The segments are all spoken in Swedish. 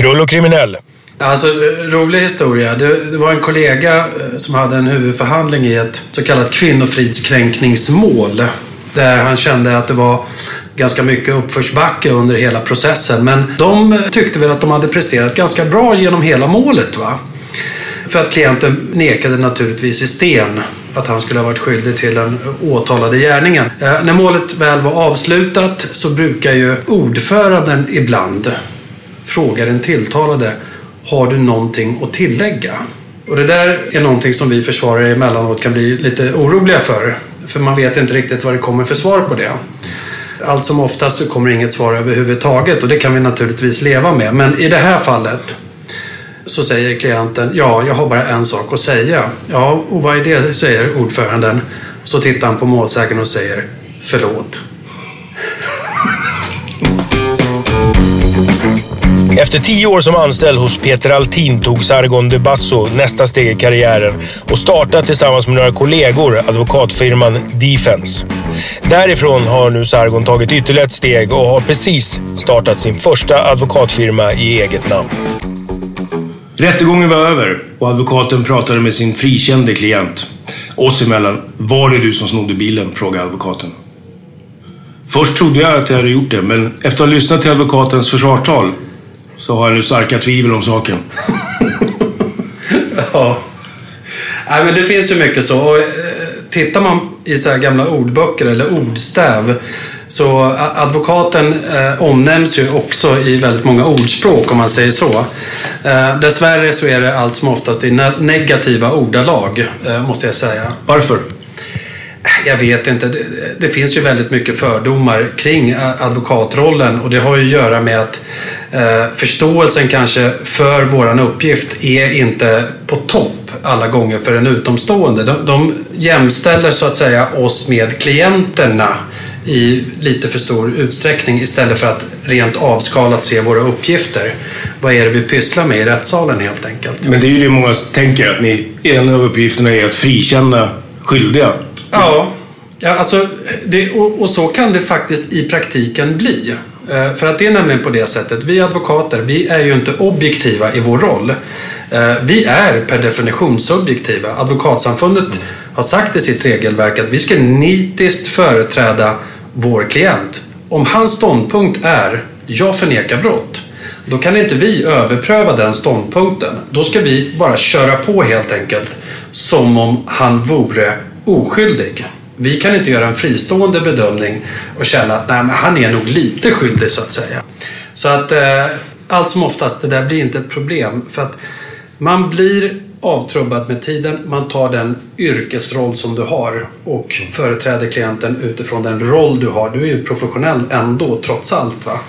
Krull och kriminell. Alltså, eh, rolig historia. Det, det, var en kollega eh, som hade en huvudförhandling i ett så kallat kvinnofridskränkningsmål. Där han kände att det var ganska mycket uppförsbacke under hela processen. Men de eh, tyckte väl att de hade presterat ganska bra genom hela målet. va. För att klienten nekade naturligtvis i sten att han skulle ha varit skyldig till den åtalade gärningen. Eh, när målet väl var avslutat så brukar ju ordföranden ibland fråga den tilltalade Har du någonting att tillägga? Och det där är någonting som vi försvarare emellanåt kan bli lite oroliga för. För man vet inte riktigt vad det kommer för svar på det. Allt som oftast så kommer inget svar överhuvudtaget och det kan vi naturligtvis leva med. Men i det här fallet så säger klienten, ja, jag har bara en sak att säga. Ja, och vad är det, säger ordföranden. Så tittar han på målsägaren och säger, förlåt. Efter tio år som anställd hos Peter Altin tog Sargon de Basso nästa steg i karriären och startade tillsammans med några kollegor advokatfirman Defense. Därifrån har nu Sargon tagit ytterligare ett steg och har precis startat sin första advokatfirma i eget namn. Rättegången var över och advokaten pratade med sin frikände klient. Oss emellan. Var det du som snodde bilen? frågade advokaten. Först trodde jag att jag hade gjort det, men efter att ha lyssnat till advokatens försvarstal så har jag nu starka tvivel om saken. ja. Nej, men det finns ju mycket så. Och, eh, tittar man i så här gamla ordböcker eller ordstäv så advokaten eh, omnämns ju också i väldigt många ordspråk om man säger så. Eh, dessvärre så är det allt som oftast i negativa ordalag, eh, måste jag säga. Varför? Jag vet inte. Det, det, finns ju väldigt mycket fördomar kring advokatrollen och det har ju att göra med att eh, förståelsen kanske för våran uppgift är inte på topp alla gånger för en utomstående. De, de jämställer så att säga oss med klienterna i lite för stor utsträckning istället för att rent avskalat se våra uppgifter. Vad är det vi pysslar med i rättssalen helt enkelt? Men det är ju det många tänker, att ni, en av uppgifterna är att frikänna skyldiga. Ja, ja alltså, det, och, och, så kan det faktiskt i praktiken bli. Eh, för att det är nämligen på det sättet, vi advokater, vi är ju inte objektiva i vår roll. Eh, vi är per definition subjektiva. Advokatsamfundet mm. har sagt i sitt regelverk att vi ska nitiskt företräda vår klient. Om hans ståndpunkt är jag förnekar brott, då kan inte vi överpröva den ståndpunkten. Då ska vi bara köra på helt enkelt som om han vore oskyldig. Vi kan inte göra en fristående bedömning och känna att nej, men han är nog lite skyldig så att säga. Så att eh, allt som oftast, det där blir inte ett problem. För att man blir avtrubbad med tiden. Man tar den yrkesroll som du har och företräder klienten utifrån den roll du har. Du är ju professionell ändå, trots allt. va?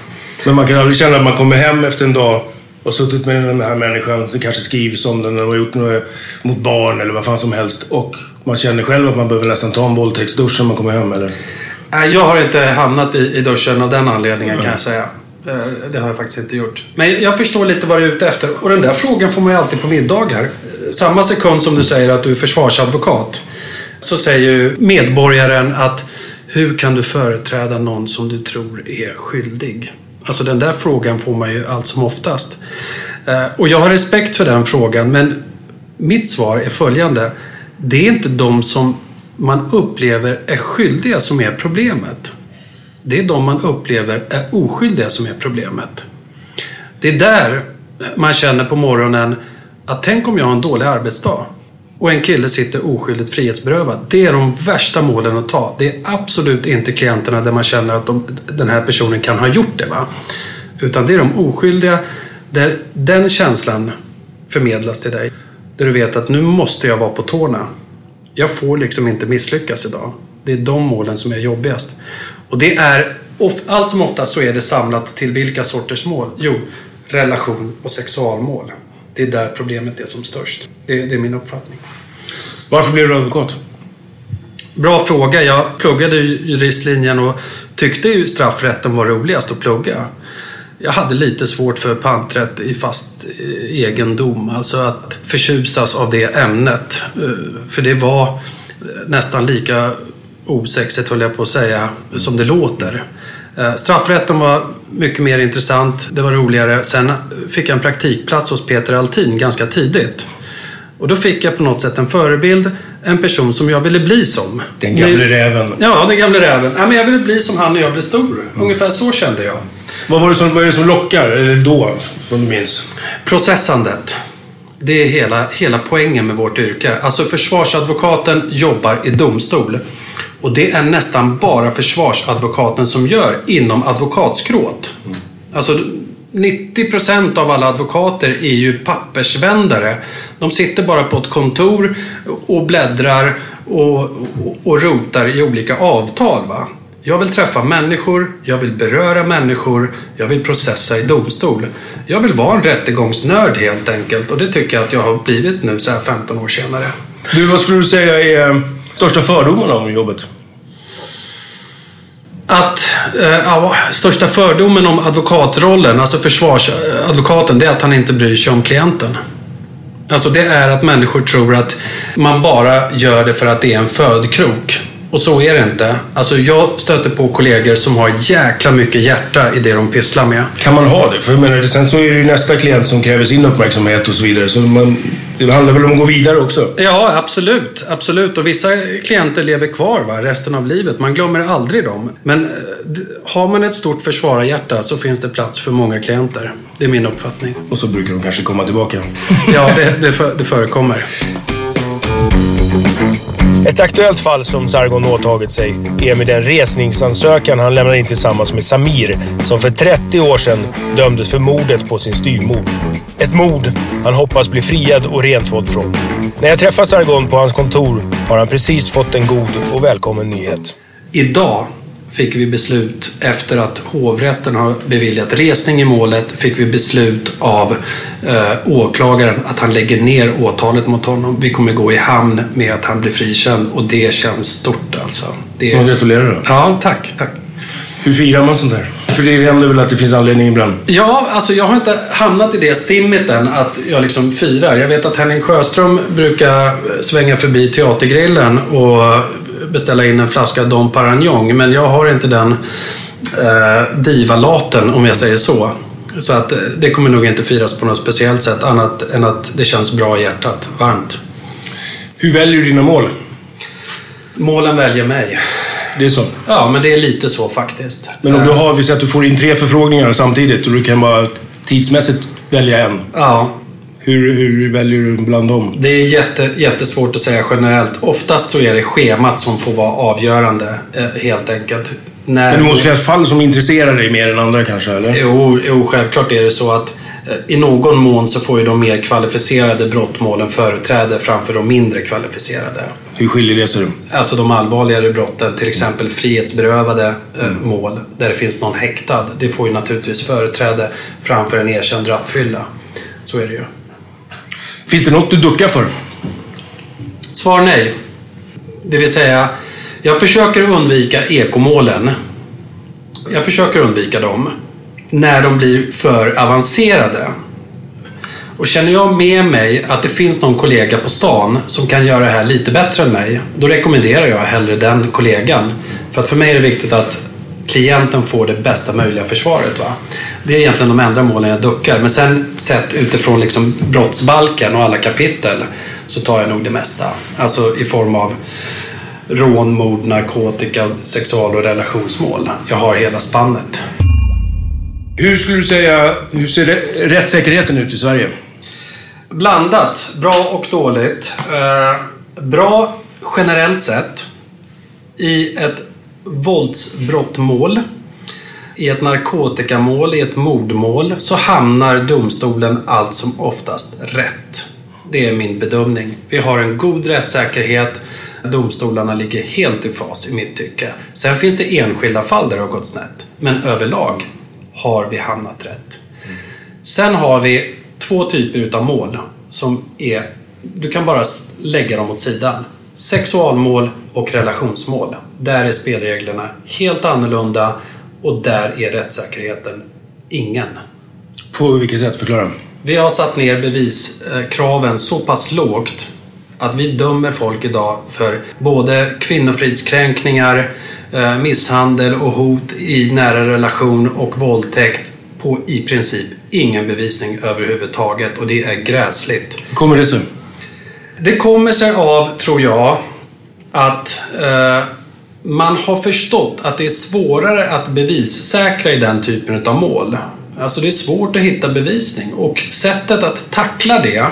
Men man kan aldrig känna att man kommer hem efter en dag och suttit med den här människan. Det kanske skrivs om den och har gjort något mot barn eller vad fan som helst. Och man känner själv att man behöver nästan ta en våldtäktsdusch när man kommer hem eller? Nej, jag har inte hamnat i, i duschen av den anledningen kan jag säga. Eh, Det har jag faktiskt inte gjort. Men jag förstår lite vad du är ute efter. Och den där frågan får man ju alltid på middagar. Eh, Samma sekund som du säger att du är försvarsadvokat så säger ju medborgaren att hur kan du företräda någon som du tror är skyldig? Alltså den där frågan får man ju allt som oftast. Eh, Och jag har respekt för den frågan men mitt svar är följande. Det är inte de som man upplever är skyldiga som är problemet. Det är de man upplever är oskyldiga som är problemet. Det är där man känner på morgonen att tänk om jag har en dålig arbetsdag och en kille sitter oskyldigt frihetsberövad. Det är de värsta målen att ta. Det är absolut inte klienterna där man känner att de, den här personen kan ha gjort det. Va? Utan det är de oskyldiga där den känslan förmedlas till dig. Där du vet att nu måste jag vara på tårna. Jag får liksom inte misslyckas idag. Det är de målen som är jobbigast. Och det är, allt som oftast så är det samlat till vilka sorters mål? Jo, relation och sexualmål. Det är där problemet är som störst. Det, det är min uppfattning. Varför blev du advokat? Bra fråga. Jag pluggade ju juristlinjen och tyckte ju straffrätten var roligast att plugga. Jag hade lite svårt för panträtt i fast eh, egendom. Alltså att förtjusas av det ämnet. Eh, För det var eh, nästan lika osexigt, höll jag på att säga, som det låter. Straffrätten var mycket mer intressant. Det var roligare. Sen fick jag en praktikplats hos Peter Altin ganska tidigt. Och då fick jag på något sätt en förebild, en person som jag ville bli som. Den gamle räven. Ja, den gamle räven. Ja, men jag ville bli som han när jag blev stor. Ungefär så kände jag. Vad var det som, vad är det som lockar? Eller då, som du minns? Processandet. Det är hela, hela poängen med vårt yrke. Alltså försvarsadvokaten jobbar i domstol. Och det är nästan bara försvarsadvokaten som gör inom advokatskrået. Alltså 90 procent av alla advokater är ju pappersvändare. De sitter bara på ett kontor och bläddrar och, och, och rotar i olika avtal. Va? Jag vill träffa människor, jag vill beröra människor, jag vill processa i domstol. Jag vill vara en rättegångsnörd helt enkelt och det tycker jag att jag har blivit nu så här 15 år senare. Du, vad skulle du säga är största fördomarna om jobbet? Att eh, ja, största fördomen om advokatrollen, alltså försvarsadvokaten, det är att han inte bryr sig om klienten. Alltså det är att människor tror att man bara gör det för att det är en födkrok. Och så är det inte. Alltså jag stöter på kollegor som har jäkla mycket hjärta i det de pysslar med. Kan man ha det? För jag menar, sen så är det ju nästa klient som kräver sin uppmärksamhet och så vidare. Så man, det handlar väl om att gå vidare också? Ja, absolut. Absolut. Och vissa klienter lever kvar va, resten av livet. Man glömmer aldrig dem. Men eh, har man ett stort försvararhjärta så finns det plats för många klienter. Det är min uppfattning. Och så brukar de kanske komma tillbaka. Ja, det, det, det förekommer. Ett aktuellt fall som Sargon åtagit sig är med den resningsansökan han lämnade in tillsammans med Samir som för 30 år sedan dömdes för mordet på sin styvmor. Ett mord han hoppas bli friad och rentvådd från. När jag träffar Sargon på hans kontor har han precis fått en god och välkommen nyhet. Idag fick vi beslut efter att hovrätten har beviljat resning i målet fick vi beslut av eh, åklagaren att han lägger ner åtalet mot honom. Vi kommer gå i hamn med att han blir frikänd och det känns stort alltså. Det Jag gratulerar då. Ja, tack, tack. Hur firar man sånt här? För det händer väl att det finns anledning ibland? Ja, alltså jag har inte hamnat i det stimmet än att jag liksom firar. Jag vet att Henning Sjöström brukar svänga förbi teatergrillen och beställa in en flaska Dom Perignon. Men jag har inte den eh, divalaten om jag säger så. Så att eh, det kommer nog inte firas på något speciellt sätt annat än att det känns bra i hjärtat. Varmt. Hur väljer du dina mål? Målen väljer mig. Det är så. Ja, men det är lite så faktiskt. Men om Eh, du har, vi säger att du får in tre förfrågningar samtidigt och du kan bara tidsmässigt välja en. Ja, Hur, hur väljer du bland dem? Det är jätte, jättesvårt att säga generellt. Oftast så är det schemat som får vara avgörande, eh, helt enkelt. När Men det måste finnas fall som intresserar dig mer än andra kanske, eller? Jo, jo, självklart är det så att eh, i någon mån så får ju de mer kvalificerade brottmålen företräde framför de mindre kvalificerade. Hur skiljer det sig? Alltså de allvarligare brotten, till exempel frihetsberövade eh, mål där det finns någon häktad. Det får ju naturligtvis företräde framför en erkänd rattfylla. Så är det ju. Finns det något du duckar för? Svar nej. Det vill säga, jag försöker undvika ekomålen. Jag försöker undvika dem när de blir för avancerade. Och känner jag med mig att det finns någon kollega på stan som kan göra det här lite bättre än mig, då rekommenderar jag hellre den kollegan. För att för mig är det viktigt att klienten får det bästa möjliga försvaret. Va? Det är egentligen de enda målen jag duckar. Men sen sett utifrån liksom brottsbalken och alla kapitel så tar jag nog det mesta. Alltså i form av rån, mord, narkotika, sexual och relationsmål. Jag har hela spannet. Hur skulle du säga, hur ser rättssäkerheten ut i Sverige? Blandat. Bra och dåligt. Eh, bra generellt sett. I ett våldsbrottmål, i ett narkotikamål, i ett mordmål så hamnar domstolen allt som oftast rätt. Det är min bedömning. Vi har en god rättssäkerhet. Domstolarna ligger helt i fas i mitt tycke. Sen finns det enskilda fall där det har gått snett. Men överlag har vi hamnat rätt. Sen har vi två typer utav mål som är... Du kan bara lägga dem åt sidan. Sexualmål och relationsmål. Där är spelreglerna helt annorlunda och där är rättssäkerheten ingen. På vilket sätt? Förklara. Vi har satt ner beviskraven så pass lågt att vi dömer folk idag för både kvinnofridskränkningar, eh, misshandel och hot i nära relation och våldtäkt på i princip ingen bevisning överhuvudtaget och det är gräsligt. Hur kommer det sig? Det kommer sig av, tror jag, att eh, man har förstått att det är svårare att bevissäkra i den typen av mål. Alltså det är svårt att hitta bevisning och sättet att tackla det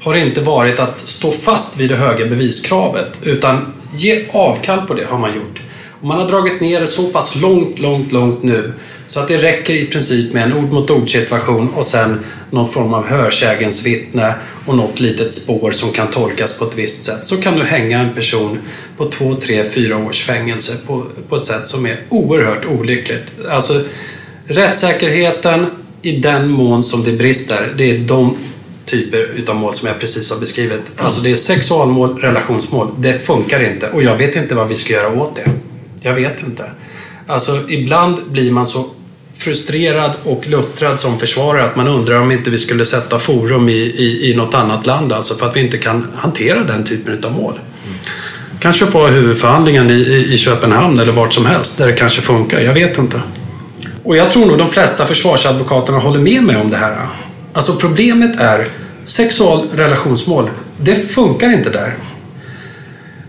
har inte varit att stå fast vid det höga beviskravet utan ge avkall på det har man gjort. Och man har dragit ner det så pass långt, långt, långt nu så att det räcker i princip med en ord mot ord situation och sen någon form av hörsägens vittne och något litet spår som kan tolkas på ett visst sätt. Så kan du hänga en person på två, tre, fyra års fängelse på, på ett sätt som är oerhört olyckligt. Alltså rättssäkerheten i den mån som det brister, det är de typer utav mål som jag precis har beskrivit. Alltså det är sexualmål, relationsmål. Det funkar inte och jag vet inte vad vi ska göra åt det. Jag vet inte. Alltså ibland blir man så frustrerad och luttrad som försvarare att man undrar om inte vi skulle sätta forum i, i, i något annat land alltså för att vi inte kan hantera den typen av mål. Kanske på huvudförhandlingen i, i, i Köpenhamn eller vart som helst där det kanske funkar. Jag vet inte. Och jag tror nog de flesta försvarsadvokaterna håller med mig om det här. Alltså problemet är sexual relationsmål. Det funkar inte där.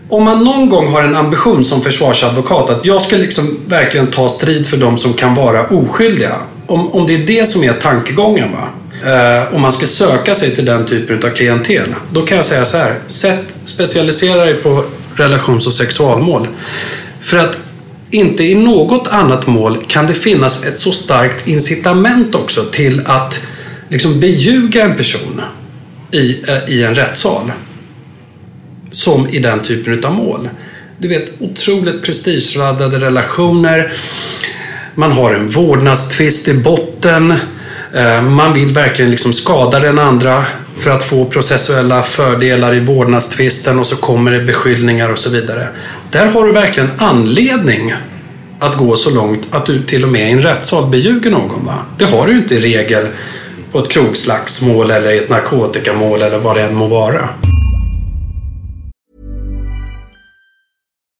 Om man någon gång har en ambition som försvarsadvokat att jag ska liksom verkligen ta strid för de som kan vara oskyldiga. Om, om det är det som är tankegången va. Eh, om man ska söka sig till den typen av klientel. Då kan jag säga så här. Sätt, specialisera dig på relations och sexualmål. För att inte i något annat mål kan det finnas ett så starkt incitament också till att liksom beljuga en person i, eh, i en rättssal. Som i den typen av mål. Du vet, otroligt prestigeladdade relationer. Man har en vårdnadstvist i botten. Eh, man vill verkligen liksom skada den andra för att få processuella fördelar i vårdnadstvisten och så kommer det beskyllningar och så vidare. Där har du verkligen anledning att gå så långt att du till och med i en rättssal beljuger någon. Va? Det har du inte i regel på ett krogslagsmål eller i ett narkotikamål eller vad det än må vara.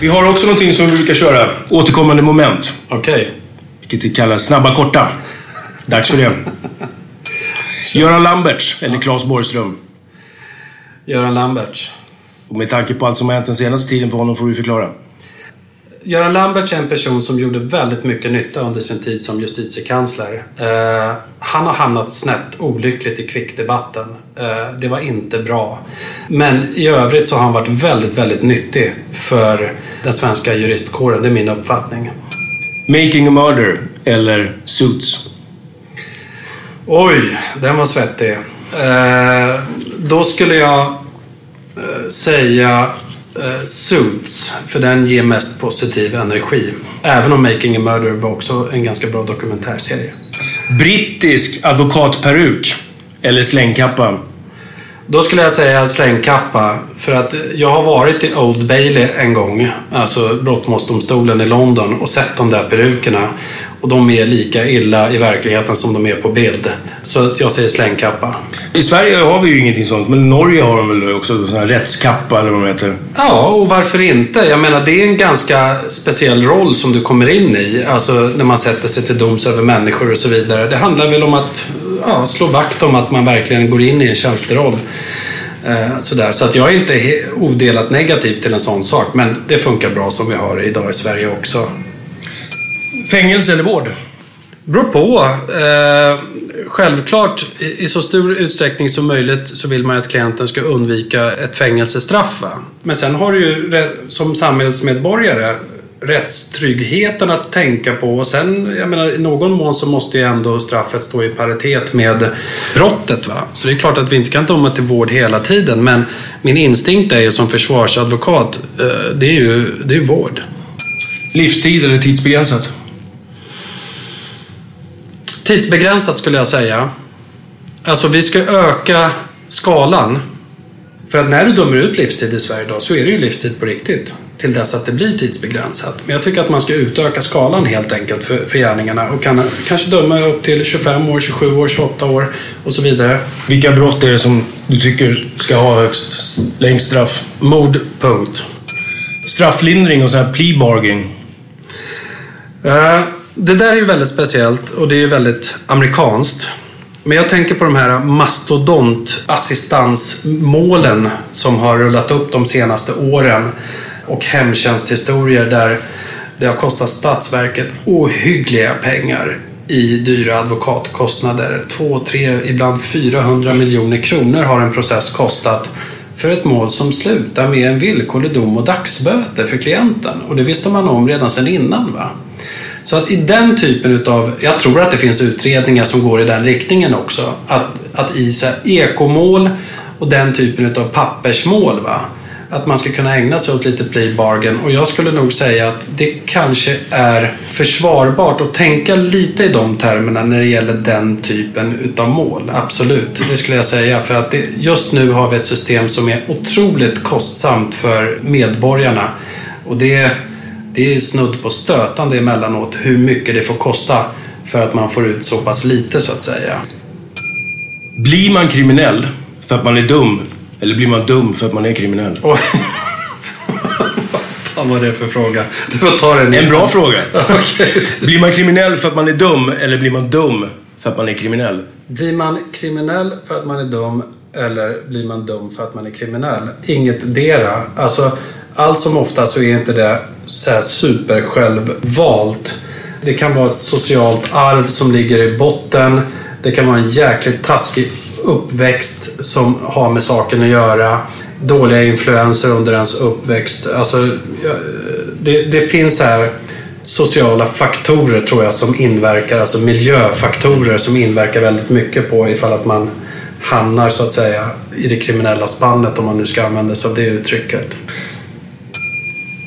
Vi har också någonting som vi brukar köra. Återkommande moment. Okej. Vilket vi kallar snabba korta. Dags för det. Göran Lamberts, eller Claes Borgström. Göran Lamberts. Och med tanke på allt som har hänt den senaste tiden för honom får vi förklara. Göran Lamberts är en person som gjorde väldigt mycket nytta under sin tid som justitiekansler. Eh, han har hamnat snett, olyckligt, i kvickdebatten. Eh, det var inte bra. Men i övrigt så har han varit väldigt, väldigt nyttig för den svenska juristkåren. Det är min uppfattning. Making a Murder, eller Suits. Oj, den var svettig. Eh, då skulle jag eh, säga Suits, för den ger mest positiv energi. Även om Making a Murder var också en ganska bra dokumentärserie. Brittisk advokatperuk, eller slängkappa. Då skulle jag säga slängkappa. För att jag har varit i Old Bailey en gång, alltså brottmålsdomstolen i London, och sett de där perukerna. Och de är lika illa i verkligheten som de är på bild. Så jag säger slängkappa. I Sverige har vi ju ingenting sånt, men i Norge har de väl också sån här rättskappa, eller vad de heter. Ja, och varför inte? Jag menar, det är en ganska speciell roll som du kommer in i. Alltså när man sätter sig till doms över människor och så vidare. Det handlar väl om att ja, slå vakt om att man verkligen går in i en tjänsteroll. Eh, sådär. Så att jag är inte odelat negativ till en sån sak. Men det funkar bra som vi har idag i Sverige också. Fängelse eller vård? beror på. Eh, självklart, i, i så stor utsträckning som möjligt så vill man ju att klienten ska undvika ett fängelsestraff. Va? Men sen har du ju som samhällsmedborgare rättstryggheten att tänka på. Och sen, jag menar, i någon mån så måste ju ändå straffet stå i paritet med brottet. Va? Så det är klart att vi inte kan döma till vård hela tiden. Men min instinkt är ju som försvarsadvokat, eh, det är ju det är vård. Livstid eller tidsbegränsat? Tidsbegränsat skulle jag säga. Alltså vi ska öka skalan. För att när du dömer ut livstid i Sverige idag så är det ju livstid på riktigt. Till dess att det blir tidsbegränsat. Men jag tycker att man ska utöka skalan helt enkelt för, för gärningarna. Och kan, kanske döma upp till 25 år, 27 år, 28 år och så vidare. Vilka brott är det som du tycker ska ha högst längst straff? Mord, punkt. Strafflindring och så här plea bargaining. Eh, Det där är ju väldigt speciellt och det är ju väldigt amerikanskt. Men jag tänker på de här mastodontassistansmålen som har rullat upp de senaste åren och hemtjänsthistorier där det har kostat Statsverket ohyggliga pengar i dyra advokatkostnader. 2, 3, ibland 400 miljoner kronor har en process kostat för ett mål som slutar med en villkorlig dom och dagsböter för klienten. Och det visste man om redan sedan innan. Va? Så att i den typen utav, jag tror att det finns utredningar som går i den riktningen också. Att, att i så här ekomål och den typen utav pappersmål, va? att man ska kunna ägna sig åt lite plea bargain. Och jag skulle nog säga att det kanske är försvarbart att tänka lite i de termerna när det gäller den typen utav mål. Absolut, det skulle jag säga. För att det, just nu har vi ett system som är otroligt kostsamt för medborgarna. Och det det är snudd på stötande emellanåt hur mycket det får kosta för att man får ut så pass lite så att säga. Blir man kriminell för att man är dum? Eller blir man dum för att man är kriminell? Oj. Vad var det för fråga? Du får ta den En bra fråga. Okej. Blir man kriminell för att man är dum? Eller blir man dum för att man är kriminell? Blir man kriminell för att man är dum eller blir man dum för att man är kriminell? Inget dera. Alltså, allt som ofta så är inte det så här super självvalt. Det kan vara ett socialt arv som ligger i botten. Det kan vara en jäkligt taskig uppväxt som har med saken att göra. Dåliga influenser under ens uppväxt. Alltså, det, det finns här sociala faktorer tror jag som inverkar, alltså miljöfaktorer som inverkar väldigt mycket på ifall att man hamnar så att säga i det kriminella spannet om man nu ska använda sig av det uttrycket.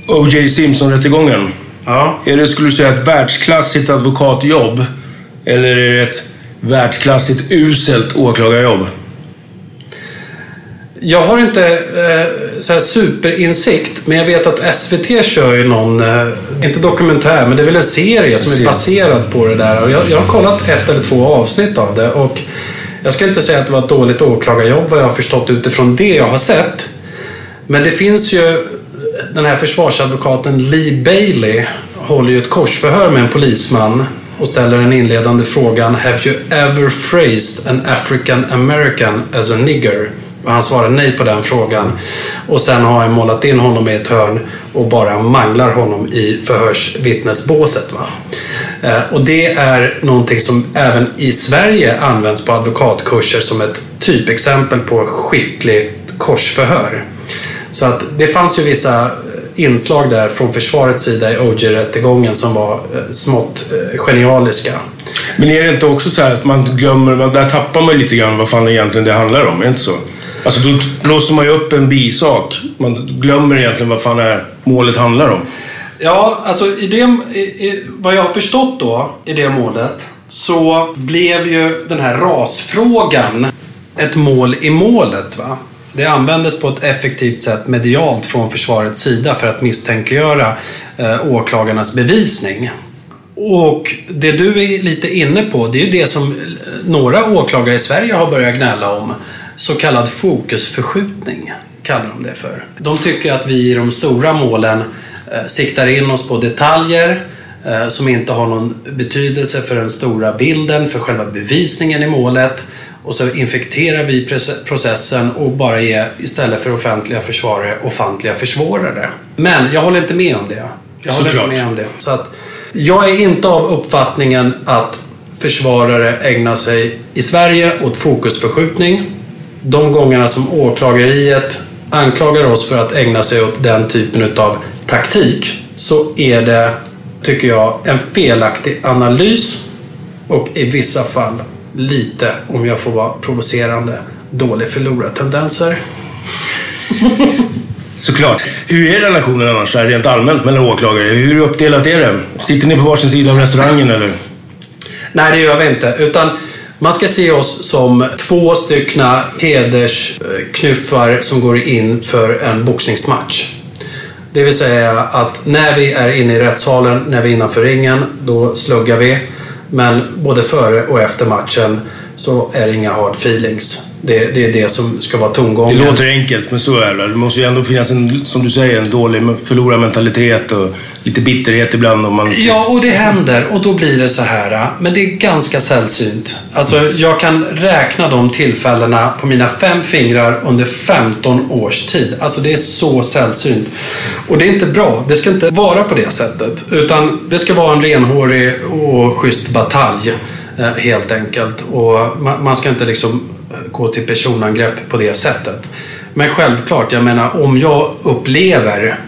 O.J. Simpson-rättegången. Ja. Är det, skulle du säga, ett världsklassigt advokatjobb? Eller är det ett världsklassigt uselt åklagarjobb? Jag har inte eh, så superinsikt, men jag vet att SVT kör ju någon, eh, inte dokumentär, men det är väl en serie som är baserad på det där. Och jag, jag har kollat ett eller två avsnitt av det och jag ska inte säga att det var ett dåligt åklagarjobb vad jag har förstått utifrån det jag har sett. Men det finns ju den här försvarsadvokaten Lee Bailey håller ju ett korsförhör med en polisman och ställer den inledande frågan Have you ever phrased an African American as a nigger? Och han svarar nej på den frågan. Och sen har han målat in honom i ett hörn och bara manglar honom i förhörsvittnesbåset. Va? Eh, och det är någonting som även i Sverige används på advokatkurser som ett typexempel på skickligt korsförhör. Så att det fanns ju vissa inslag där från försvarets sida i OJ-rättegången som var eh, smått eh, genialiska. Men är det inte också så här att man glömmer, där tappar man lite grann vad fan egentligen det handlar om, är det inte så? Alltså då blåser man ju upp en bisak. Man glömmer egentligen vad fan är målet handlar om. Ja, alltså i det, i, i, vad jag har förstått då i det målet så blev ju den här rasfrågan ett mål i målet. Va? Det användes på ett effektivt sätt medialt från försvarets sida för att misstänkliggöra eh, åklagarnas bevisning. Och det du är lite inne på, det är ju det som eh, några åklagare i Sverige har börjat gnälla om. Så kallad fokusförskjutning kallar de det för. De tycker att vi i de stora målen eh, siktar in oss på detaljer eh, som inte har någon betydelse för den stora bilden, för själva bevisningen i målet. Och så infekterar vi processen och bara ger istället för offentliga försvarare offentliga försvårare. Men jag håller inte med om det. Jag håller Såklart. inte med om det. Så att jag är inte av uppfattningen att försvarare ägnar sig i Sverige åt fokusförskjutning. De gångerna som åklageriet anklagar oss för att ägna sig åt den typen av taktik så är det, tycker jag, en felaktig analys och i vissa fall lite, om jag får vara provocerande, dålig förlorartendenser. Såklart. Hur är relationen annars rent allmänt mellan åklagare? Hur uppdelat är det? Sitter ni på varsin sida av restaurangen eller? Nej, det gör vi inte. Utan man ska se oss som två styckna hedersknuffar som går in för en boxningsmatch. Det vill säga att när vi är inne i rättssalen, när vi är innanför ringen, då sluggar vi. Men både före och efter matchen så är det inga hard feelings. Det, det är det som ska vara tongången. Det låter enkelt, men så är det. Det måste ju ändå finnas en, som du säger, en dålig förlorarmentalitet och lite bitterhet ibland om man... Ja, och det händer och då blir det så här. Men det är ganska sällsynt. Alltså, jag kan räkna de tillfällena på mina fem fingrar under 15 års tid. Alltså, det är så sällsynt. Och det är inte bra. Det ska inte vara på det sättet. Utan det ska vara en renhårig och schysst batalj. Eh, helt enkelt. Och man ska inte liksom eh, gå till personangrepp på det sättet. Men självklart, jag menar om jag upplever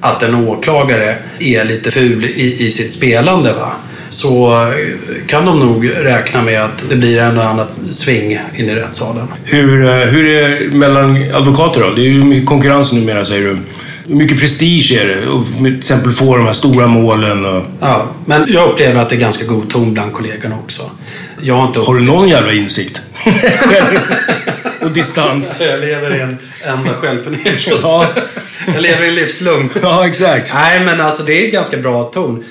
att en åklagare är lite ful i, i sitt spelande va? så eh, kan de nog räkna med att det blir en och annat sving in i rättssalen. Hur, hur är det mellan advokater då? Det är ju mycket konkurrens numera säger du. Mycket prestige är det? Och till exempel få de här stora målen och... Ja, men jag upplever att det är ganska god ton bland kollegorna också. Jag har inte Har du någon jävla insikt? och distans? Jag lever i en enda självförnekelse. Ja. Jag lever i en livslugn. Ja, exakt. Nej, men alltså det är ganska bra ton.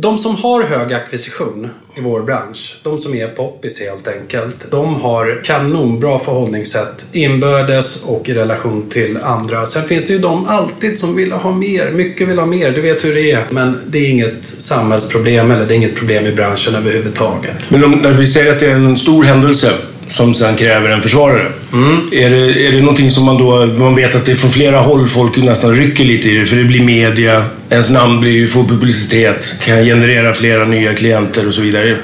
De som har hög ackvisition i vår bransch, de som är poppis helt enkelt, de har kanonbra förhållningssätt inbördes och i relation till andra. Sen finns det ju de alltid som vill ha mer, mycket vill ha mer, du vet hur det är. Men det är inget samhällsproblem eller det är inget problem i branschen överhuvudtaget. Men om, när vi säger att det är en stor händelse som sen kräver en försvarare. Mm. Är, det, är det någonting som man då, man vet att det är från flera håll folk nästan rycker lite i det, för det blir media, ens namn blir, får publicitet, kan generera flera nya klienter och så vidare.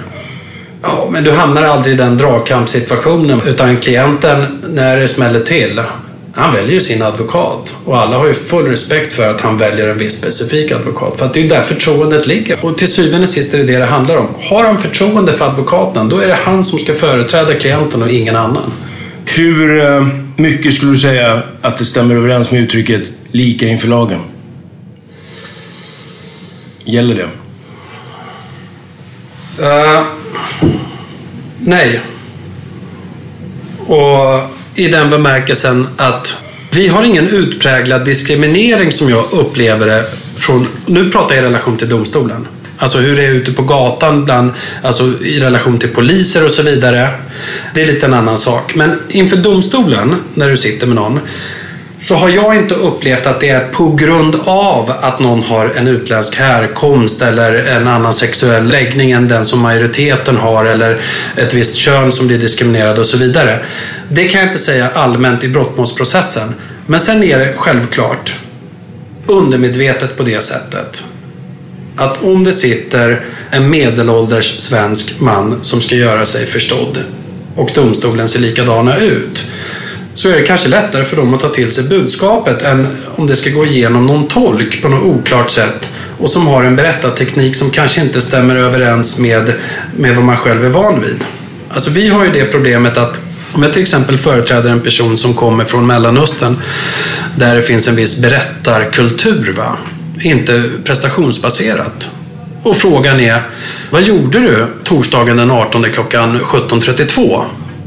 Ja, men du hamnar aldrig i den dragkampssituationen. Utan klienten, när det smäller till, han väljer sin advokat. Och alla har ju full respekt för att han väljer en viss specifik advokat. För att det är ju där förtroendet ligger. Och till syvende och sist är det det det handlar om. Har han förtroende för advokaten, då är det han som ska företräda klienten och ingen annan. Hur eh, mycket skulle du säga att det stämmer överens med uttrycket lika inför lagen? Gäller det? Eh, nej. Och i den bemärkelsen att vi har ingen utpräglad diskriminering som jag upplever det från, nu pratar jag i relation till domstolen. Alltså hur det är ute på gatan bland, alltså i relation till poliser och så vidare. Det är lite en annan sak. Men inför domstolen, när du sitter med någon, så har jag inte upplevt att det är på grund av att någon har en utländsk härkomst eller en annan sexuell läggning än den som majoriteten har eller ett visst kön som blir diskriminerad och så vidare. Det kan jag inte säga allmänt i brottmålsprocessen. Men sen är det självklart undermedvetet på det sättet att om det sitter en medelålders svensk man som ska göra sig förstådd och domstolen ser likadana ut så är det kanske lättare för dem att ta till sig budskapet än om det ska gå igenom någon tolk på något oklart sätt och som har en berättarteknik som kanske inte stämmer överens med, med vad man själv är van vid. Alltså vi har ju det problemet att om jag till exempel företräder en person som kommer från Mellanöstern där det finns en viss berättarkultur, va? inte prestationsbaserat. Och frågan är, vad gjorde du torsdagen den 18 klockan 17.32?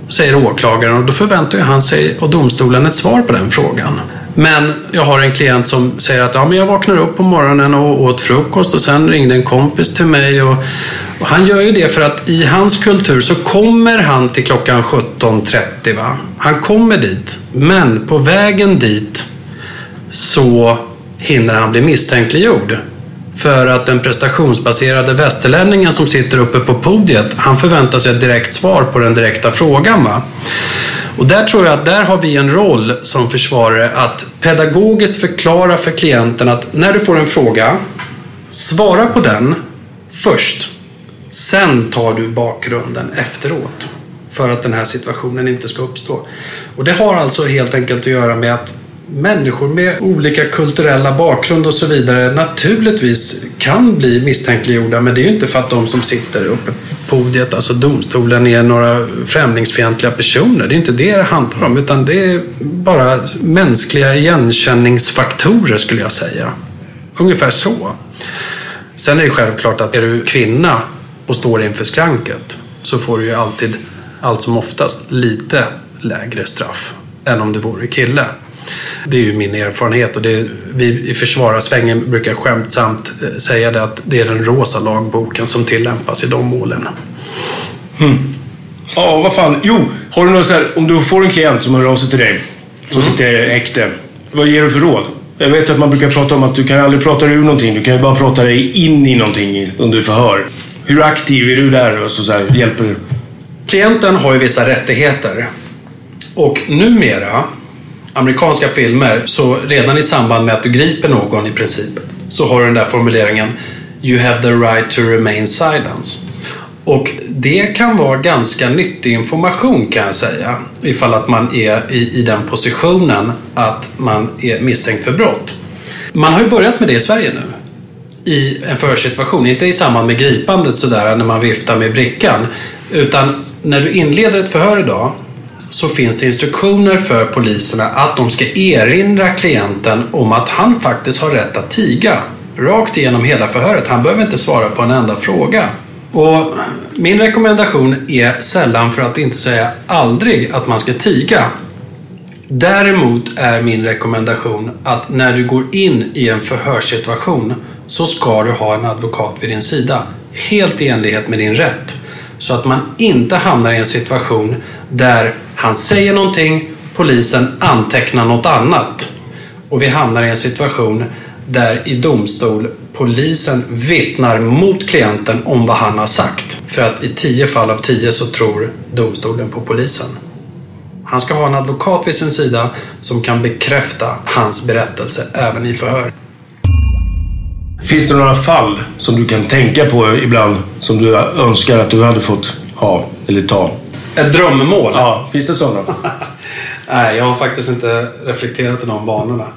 Säger åklagaren och då förväntar ju han sig och domstolen ett svar på den frågan. Men jag har en klient som säger att ja, men jag vaknar upp på morgonen och åt frukost och sen ringde en kompis till mig. Och, och han gör ju det för att i hans kultur så kommer han till klockan 17.30. Va? Han kommer dit, men på vägen dit så hinner han bli misstänkliggjord. För att den prestationsbaserade västerlänningen som sitter uppe på podiet, han förväntar sig ett direkt svar på den direkta frågan. Va? Och där tror jag att där har vi en roll som försvarare att pedagogiskt förklara för klienten att när du får en fråga, svara på den först. Sen tar du bakgrunden efteråt. För att den här situationen inte ska uppstå. Och det har alltså helt enkelt att göra med att människor med olika kulturella bakgrund och så vidare naturligtvis kan bli misstänkliggjorda men det är ju inte för att de som sitter uppe på podiet, alltså domstolen, är några främlingsfientliga personer. Det är inte det det handlar om utan det är bara mänskliga igenkänningsfaktorer skulle jag säga. Ungefär så. Sen är det självklart att är du kvinna och står inför skranket så får du ju alltid, allt som oftast, lite lägre straff än om du vore kille. Det är ju min erfarenhet och det, vi i försvararsvängen brukar skämtsamt eh, säga det att det är den rosa lagboken som tillämpas i de målen. Hmm. Ja, vad fan. Jo, har du något så här, om du får en klient som hör av sig till dig, som Mm. sitter i häkte. Vad ger du för råd? Jag vet att man brukar prata om att du kan aldrig prata dig ur någonting. Du kan ju bara prata dig in i någonting under förhör. Hur aktiv är du där och så, så här, hjälper? Klienten har ju vissa rättigheter. Och numera, amerikanska filmer, så redan i samband med att du griper någon i princip, så har du den där formuleringen You have the right to remain silence. Och det kan vara ganska nyttig information kan jag säga. Ifall att man är i, i den positionen att man är misstänkt för brott. Man har ju börjat med det i Sverige nu. I en förhörssituation, inte i samband med gripandet sådär när man viftar med brickan. Utan när du inleder ett förhör idag så finns det instruktioner för poliserna att de ska erinra klienten om att han faktiskt har rätt att tiga. Rakt igenom hela förhöret. Han behöver inte svara på en enda fråga. Och min rekommendation är sällan, för att inte säga aldrig, att man ska tiga. Däremot är min rekommendation att när du går in i en förhörssituation så ska du ha en advokat vid din sida. Helt i enlighet med din rätt. Så att man inte hamnar i en situation där han säger någonting, polisen antecknar något annat. Och vi hamnar i en situation där i domstol polisen vittnar mot klienten om vad han har sagt. För att i tio fall av tio så tror domstolen på polisen. Han ska ha en advokat vid sin sida som kan bekräfta hans berättelse även i förhör. Finns det några fall som du kan tänka på ibland som du önskar att du hade fått ha eller ta? Ett drömmål? Ja, finns det sådana? Nej, jag har faktiskt inte reflekterat i de banorna.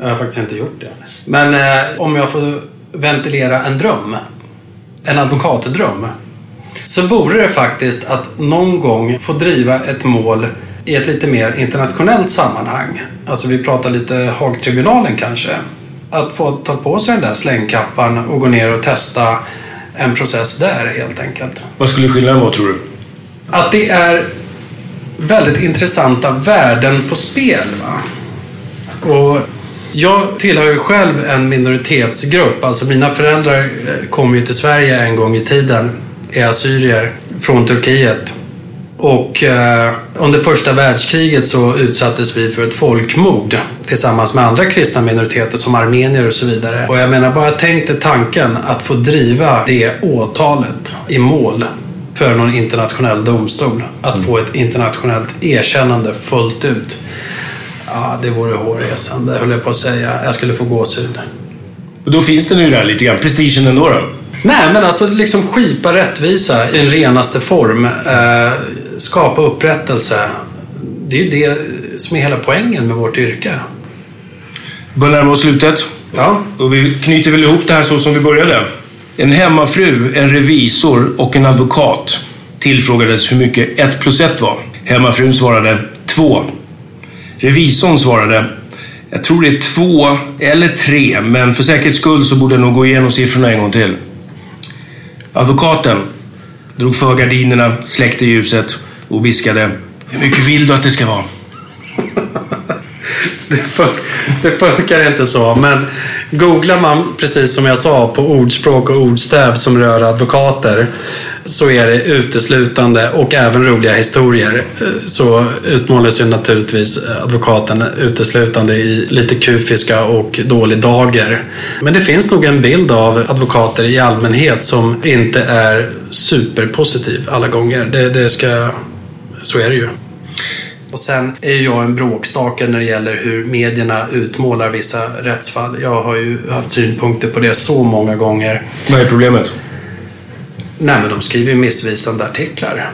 Jag har faktiskt inte gjort det. Men eh, om jag får ventilera en dröm. En advokatdröm. Så vore det faktiskt att någon gång få driva ett mål i ett lite mer internationellt sammanhang. Alltså vi pratar lite Haagtribunalen kanske. Att få ta på sig den där slängkappan och gå ner och testa en process där helt enkelt. Vad skulle skillnaden vara tror du? Att det är väldigt intressanta värden på spel. Va? Och jag tillhör ju själv en minoritetsgrupp. Alltså mina föräldrar eh, kom ju till Sverige en gång i tiden. Är assyrier från Turkiet. Och eh, under första världskriget så utsattes vi för ett folkmord tillsammans med andra kristna minoriteter som armenier och så vidare. Och jag menar bara tänk dig tanken att få driva det åtalet i mål för någon internationell domstol. Att få ett internationellt erkännande fullt ut. Ja, det vore hårresande höll jag på att säga. Jag skulle få gåshud. Och då finns det nu där lite grann, prestigen ändå då? Nej, men alltså liksom skipa rättvisa i den renaste form. Skapa upprättelse. Det är ju det som är hela poängen med vårt yrke. Börjar närma oss slutet. Ja. Och vi knyter väl ihop det här så som vi började. En hemmafru, en revisor och en advokat tillfrågades hur mycket ett plus ett var. Hemmafrun svarade två. Revisorn svarade jag tror det är två eller tre, men för säkerhets skull så borde jag nog gå igenom siffrorna en gång till. Advokaten drog för gardinerna, släckte ljuset och viskade Hur mycket vill du att det ska vara? Det, fun det funkar inte så, men googlar man precis som jag sa på ordspråk och ordstäv som rör advokater så är det uteslutande och även roliga historier. Eh, så utmålas ju naturligtvis advokaten uteslutande i lite kufiska och dålig dager. Men det finns nog en bild av advokater i allmänhet som inte är superpositiv alla gånger. Det, det ska... Så är det ju. Och sen är jag en bråkstake när det gäller hur medierna utmålar vissa rättsfall. Jag har ju haft synpunkter på det så många gånger. Vad är problemet? Nej, men de skriver ju missvisande artiklar.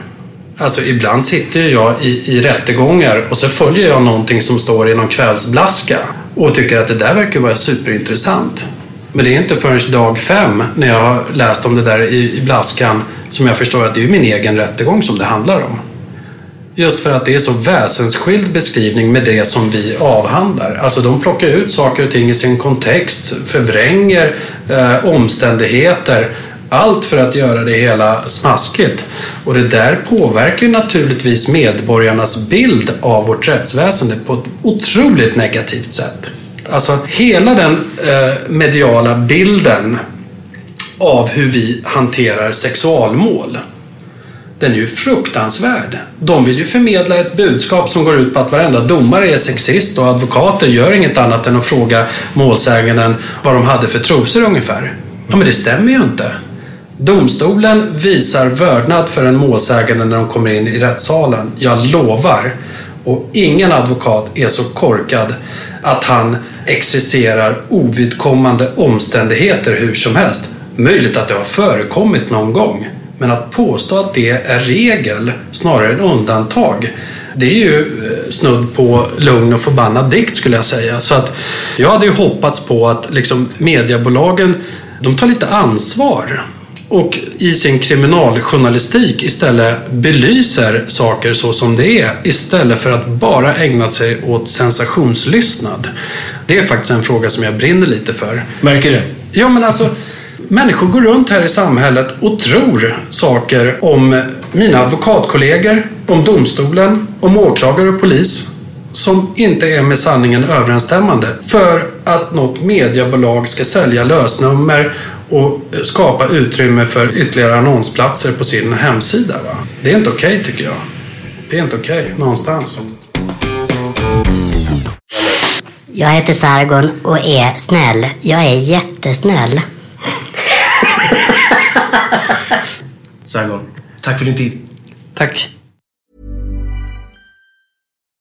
Alltså ibland sitter jag i, i rättegångar och så följer jag någonting som står i någon kvällsblaska och tycker att det där verkar vara superintressant. Men det är inte förrän dag fem när jag har läst om det där i, i blaskan som jag förstår att det är min egen rättegång som det handlar om. Just för att det är så väsensskild beskrivning med det som vi avhandlar. Alltså de plockar ut saker och ting i sin kontext, förvränger eh, omständigheter. Allt för att göra det hela smaskigt. Och det där påverkar ju naturligtvis medborgarnas bild av vårt rättsväsende på ett otroligt negativt sätt. Alltså hela den eh, mediala bilden av hur vi hanterar sexualmål den är ju fruktansvärd. De vill ju förmedla ett budskap som går ut på att varenda domare är sexist och advokater gör inget annat än att fråga målsäganden vad de hade för trosor ungefär. Ja, men det stämmer ju inte. Domstolen visar vördnad för en målsägande när de kommer in i rättssalen. Jag lovar. Och ingen advokat är så korkad att han exercerar ovidkommande omständigheter hur som helst. Möjligt att det har förekommit någon gång. Men att påstå att det är regel snarare än undantag. Det är ju eh, snudd på lugn och förbannad dikt skulle jag säga. Så att jag hade ju hoppats på att liksom mediebolagen de tar lite ansvar och i sin kriminaljournalistik istället belyser saker så som det är istället för att bara ägna sig åt sensationslyssnad. Det är faktiskt en fråga som jag brinner lite för. Märker det? Ja, men alltså Människor går runt här i samhället och tror saker om mina advokatkollegor, om domstolen, om åklagare och polis som inte är med sanningen överensstämmande. För att något mediebolag ska sälja lösnummer och skapa utrymme för ytterligare annonsplatser på sin hemsida. Va? Det är inte okej okay, tycker jag. Det är inte okej okay, någonstans. Jag heter Sargon och är snäll. Jag är jättesnäll. Sargon, tack för din tid. Tack.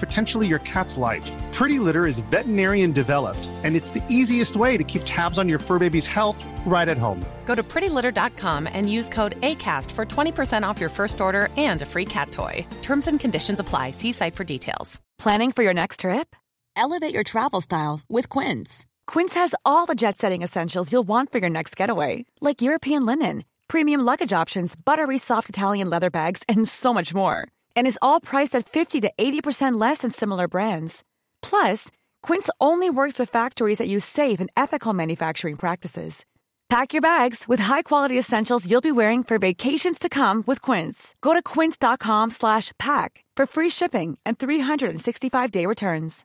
potentially your cat's life. Pretty Litter is veterinarian developed, and it's the easiest way to keep tabs on your fur baby's health right at home. Go to prettylitter.com and use code ACAST for 20% off your first order and a free cat toy. Terms and conditions apply. See site for details. Planning for your next trip? Elevate your travel style with Quince. Quince has all the jet setting essentials you'll want for your next getaway, like European linen, premium luggage options, buttery soft Italian leather bags, and so much more. And is all priced at 50 to 80% less than similar brands. Plus, Quince only works with factories that use safe and ethical manufacturing practices. Pack your bags with high-quality essentials you'll be wearing for vacations to come with Quince. Go to quince.com slash pack for free shipping and 365-day returns.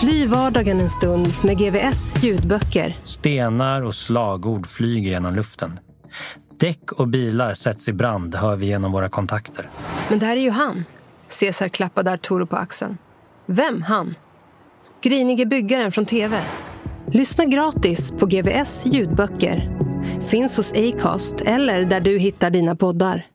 Fly vardagen en stund med GVS ljudböcker. Stenar och slagord flyger genom luften. Däck och bilar sätts i brand, hör vi genom våra kontakter. Men det här är ju han. Caesar klappade Arturo på axeln. Vem han? Grinige byggaren från TV. Lyssna gratis på GVS ljudböcker. Finns hos Acast eller där du hittar dina poddar.